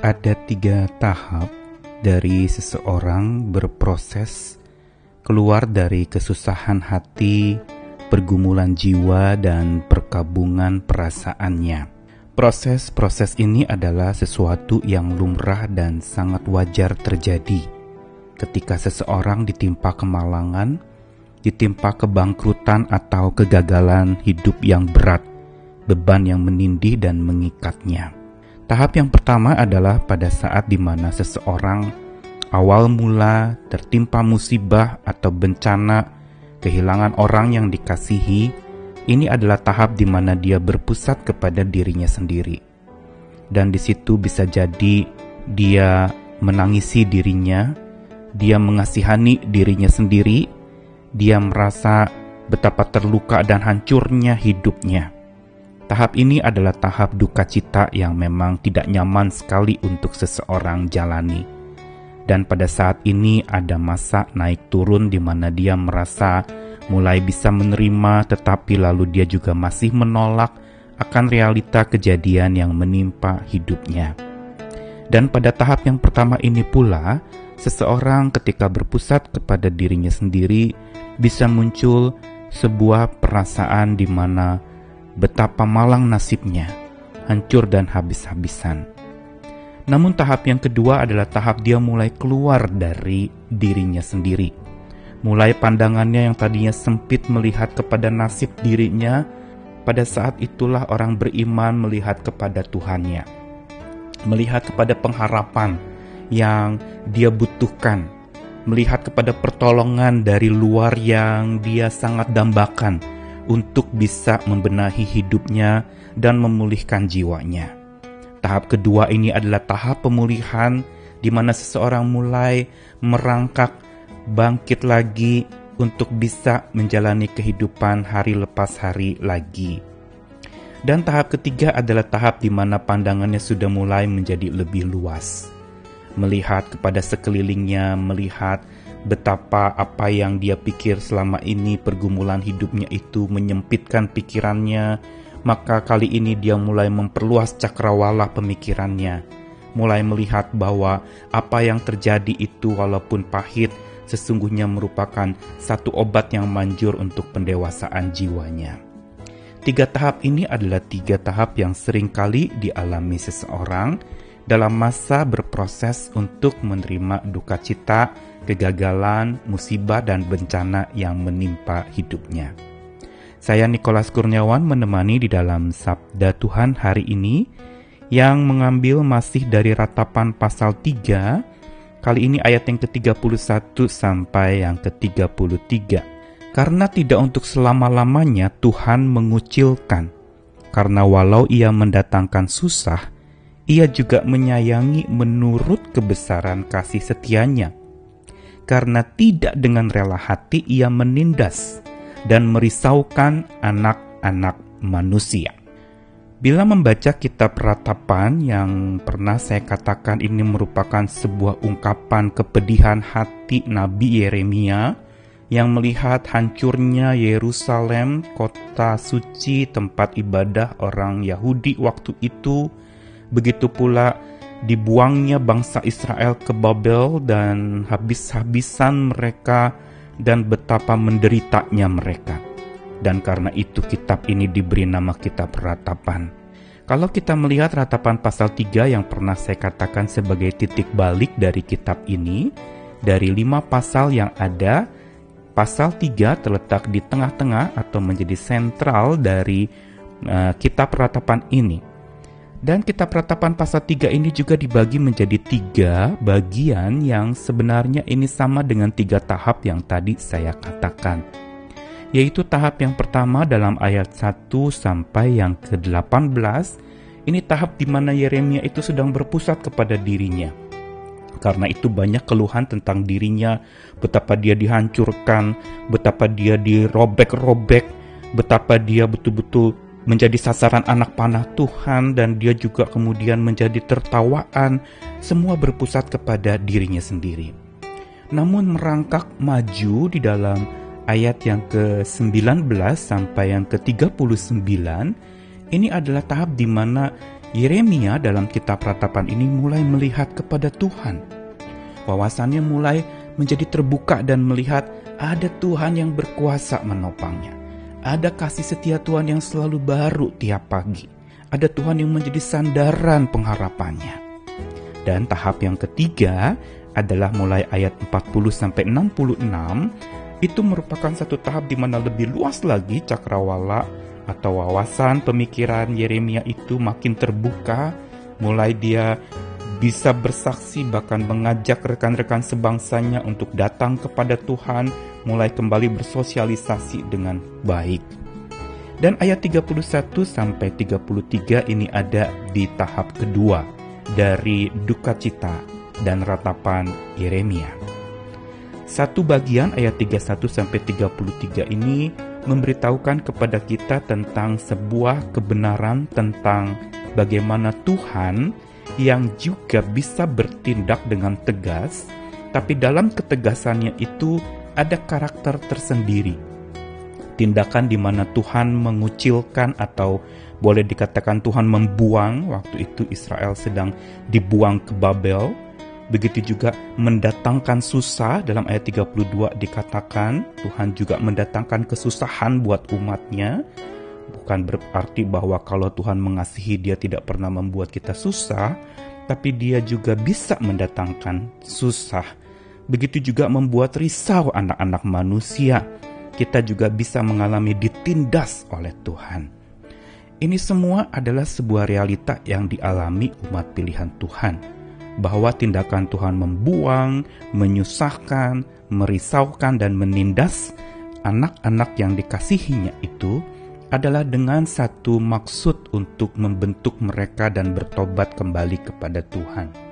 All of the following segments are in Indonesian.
ada tiga tahap dari seseorang berproses keluar dari kesusahan hati, pergumulan jiwa, dan perkabungan perasaannya. Proses-proses ini adalah sesuatu yang lumrah dan sangat wajar terjadi ketika seseorang ditimpa kemalangan, ditimpa kebangkrutan atau kegagalan hidup yang berat, beban yang menindih dan mengikatnya. Tahap yang pertama adalah pada saat di mana seseorang awal mula tertimpa musibah atau bencana, kehilangan orang yang dikasihi. Ini adalah tahap di mana dia berpusat kepada dirinya sendiri, dan di situ bisa jadi dia menangisi dirinya, dia mengasihani dirinya sendiri, dia merasa betapa terluka dan hancurnya hidupnya Tahap ini adalah tahap duka cita yang memang tidak nyaman sekali untuk seseorang jalani. Dan pada saat ini ada masa naik turun di mana dia merasa mulai bisa menerima tetapi lalu dia juga masih menolak akan realita kejadian yang menimpa hidupnya. Dan pada tahap yang pertama ini pula, seseorang ketika berpusat kepada dirinya sendiri bisa muncul sebuah perasaan di mana betapa malang nasibnya, hancur dan habis-habisan. Namun tahap yang kedua adalah tahap dia mulai keluar dari dirinya sendiri. Mulai pandangannya yang tadinya sempit melihat kepada nasib dirinya, pada saat itulah orang beriman melihat kepada Tuhannya. Melihat kepada pengharapan yang dia butuhkan, melihat kepada pertolongan dari luar yang dia sangat dambakan, untuk bisa membenahi hidupnya dan memulihkan jiwanya. Tahap kedua ini adalah tahap pemulihan di mana seseorang mulai merangkak bangkit lagi untuk bisa menjalani kehidupan hari lepas hari lagi. Dan tahap ketiga adalah tahap di mana pandangannya sudah mulai menjadi lebih luas. Melihat kepada sekelilingnya, melihat betapa apa yang dia pikir selama ini pergumulan hidupnya itu menyempitkan pikirannya, maka kali ini dia mulai memperluas cakrawala pemikirannya, mulai melihat bahwa apa yang terjadi itu walaupun pahit, sesungguhnya merupakan satu obat yang manjur untuk pendewasaan jiwanya. Tiga tahap ini adalah tiga tahap yang sering kali dialami seseorang dalam masa berproses untuk menerima duka cita, kegagalan, musibah, dan bencana yang menimpa hidupnya. Saya Nikolas Kurniawan menemani di dalam Sabda Tuhan hari ini yang mengambil masih dari ratapan pasal 3, kali ini ayat yang ke-31 sampai yang ke-33. Karena tidak untuk selama-lamanya Tuhan mengucilkan, karena walau ia mendatangkan susah, ia juga menyayangi menurut kebesaran kasih setianya karena tidak dengan rela hati ia menindas dan merisaukan anak-anak manusia. Bila membaca kitab ratapan yang pernah saya katakan ini merupakan sebuah ungkapan kepedihan hati Nabi Yeremia yang melihat hancurnya Yerusalem, kota suci tempat ibadah orang Yahudi waktu itu, begitu pula dibuangnya bangsa Israel ke Babel dan habis-habisan mereka dan betapa menderitanya mereka. Dan karena itu kitab ini diberi nama kitab ratapan. Kalau kita melihat ratapan pasal 3 yang pernah saya katakan sebagai titik balik dari kitab ini, dari lima pasal yang ada, pasal 3 terletak di tengah-tengah atau menjadi sentral dari uh, kitab ratapan ini. Dan kitab ratapan pasal 3 ini juga dibagi menjadi tiga bagian yang sebenarnya ini sama dengan tiga tahap yang tadi saya katakan. Yaitu tahap yang pertama dalam ayat 1 sampai yang ke-18, ini tahap di mana Yeremia itu sedang berpusat kepada dirinya. Karena itu banyak keluhan tentang dirinya, betapa dia dihancurkan, betapa dia dirobek-robek, betapa dia betul-betul menjadi sasaran anak panah Tuhan dan dia juga kemudian menjadi tertawaan, semua berpusat kepada dirinya sendiri. Namun merangkak maju di dalam ayat yang ke-19 sampai yang ke-39, ini adalah tahap di mana Yeremia dalam kitab ratapan ini mulai melihat kepada Tuhan. Wawasannya mulai menjadi terbuka dan melihat ada Tuhan yang berkuasa menopangnya. Ada kasih setia Tuhan yang selalu baru tiap pagi. Ada Tuhan yang menjadi sandaran pengharapannya. Dan tahap yang ketiga adalah mulai ayat 40 sampai 66 itu merupakan satu tahap di mana lebih luas lagi cakrawala atau wawasan pemikiran Yeremia itu makin terbuka, mulai dia bisa bersaksi bahkan mengajak rekan-rekan sebangsanya untuk datang kepada Tuhan, mulai kembali bersosialisasi dengan baik. Dan ayat 31 sampai 33 ini ada di tahap kedua dari duka cita dan ratapan Yeremia. Satu bagian ayat 31 sampai 33 ini memberitahukan kepada kita tentang sebuah kebenaran tentang bagaimana Tuhan yang juga bisa bertindak dengan tegas, tapi dalam ketegasannya itu ada karakter tersendiri. Tindakan di mana Tuhan mengucilkan atau boleh dikatakan Tuhan membuang waktu itu Israel sedang dibuang ke Babel. Begitu juga mendatangkan susah dalam ayat 32 dikatakan Tuhan juga mendatangkan kesusahan buat umatnya. Bukan berarti bahwa kalau Tuhan mengasihi dia tidak pernah membuat kita susah Tapi dia juga bisa mendatangkan susah Begitu juga membuat risau anak-anak manusia. Kita juga bisa mengalami ditindas oleh Tuhan. Ini semua adalah sebuah realita yang dialami umat pilihan Tuhan. Bahwa tindakan Tuhan membuang, menyusahkan, merisaukan, dan menindas anak-anak yang dikasihinya itu adalah dengan satu maksud untuk membentuk mereka dan bertobat kembali kepada Tuhan.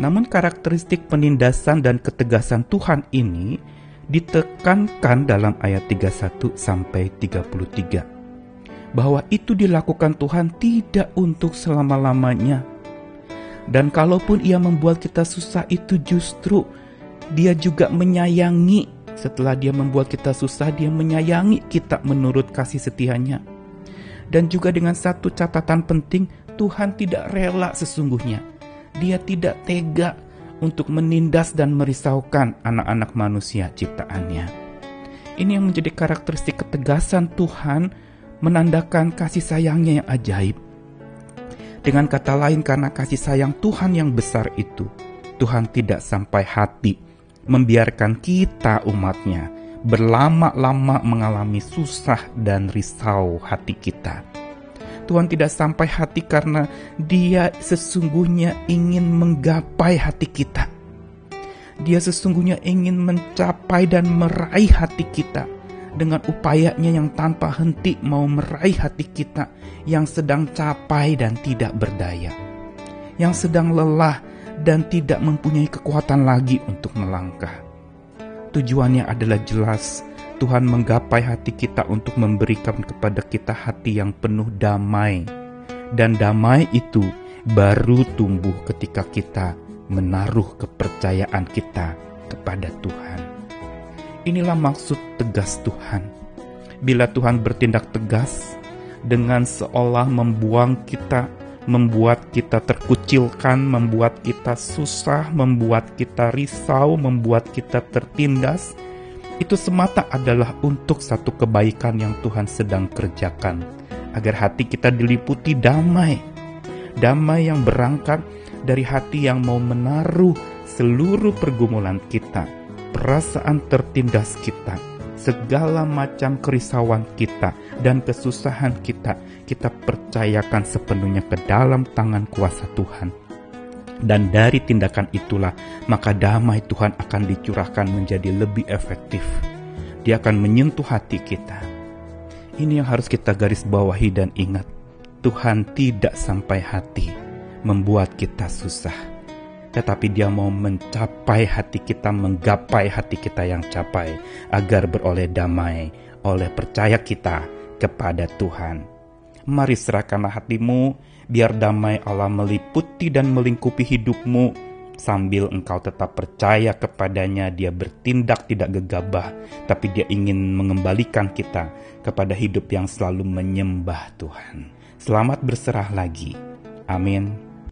Namun karakteristik penindasan dan ketegasan Tuhan ini ditekankan dalam ayat 31 sampai 33 bahwa itu dilakukan Tuhan tidak untuk selama-lamanya dan kalaupun ia membuat kita susah itu justru dia juga menyayangi setelah dia membuat kita susah dia menyayangi kita menurut kasih setianya. Dan juga dengan satu catatan penting Tuhan tidak rela sesungguhnya. Dia tidak tega untuk menindas dan merisaukan anak-anak manusia ciptaannya. Ini yang menjadi karakteristik ketegasan Tuhan menandakan kasih sayangnya yang ajaib dengan kata lain karena kasih sayang Tuhan yang besar itu, Tuhan tidak sampai hati membiarkan kita umatnya berlama-lama mengalami susah dan risau hati kita. Tuhan tidak sampai hati karena dia sesungguhnya ingin menggapai hati kita. Dia sesungguhnya ingin mencapai dan meraih hati kita dengan upayanya yang tanpa henti mau meraih hati kita yang sedang capai dan tidak berdaya, yang sedang lelah dan tidak mempunyai kekuatan lagi untuk melangkah. Tujuannya adalah jelas, Tuhan menggapai hati kita untuk memberikan kepada kita hati yang penuh damai, dan damai itu baru tumbuh ketika kita menaruh kepercayaan kita kepada Tuhan. Inilah maksud tegas Tuhan. Bila Tuhan bertindak tegas dengan seolah membuang kita, membuat kita terkucilkan, membuat kita susah, membuat kita risau, membuat kita tertindas, itu semata adalah untuk satu kebaikan yang Tuhan sedang kerjakan, agar hati kita diliputi damai, damai yang berangkat dari hati yang mau menaruh seluruh pergumulan kita perasaan tertindas kita, segala macam kerisauan kita dan kesusahan kita, kita percayakan sepenuhnya ke dalam tangan kuasa Tuhan. Dan dari tindakan itulah, maka damai Tuhan akan dicurahkan menjadi lebih efektif. Dia akan menyentuh hati kita. Ini yang harus kita garis bawahi dan ingat. Tuhan tidak sampai hati membuat kita susah tetapi dia mau mencapai hati kita, menggapai hati kita yang capai, agar beroleh damai oleh percaya kita kepada Tuhan. Mari serahkanlah hatimu, biar damai Allah meliputi dan melingkupi hidupmu, sambil engkau tetap percaya kepadanya, dia bertindak tidak gegabah, tapi dia ingin mengembalikan kita kepada hidup yang selalu menyembah Tuhan. Selamat berserah lagi. Amin.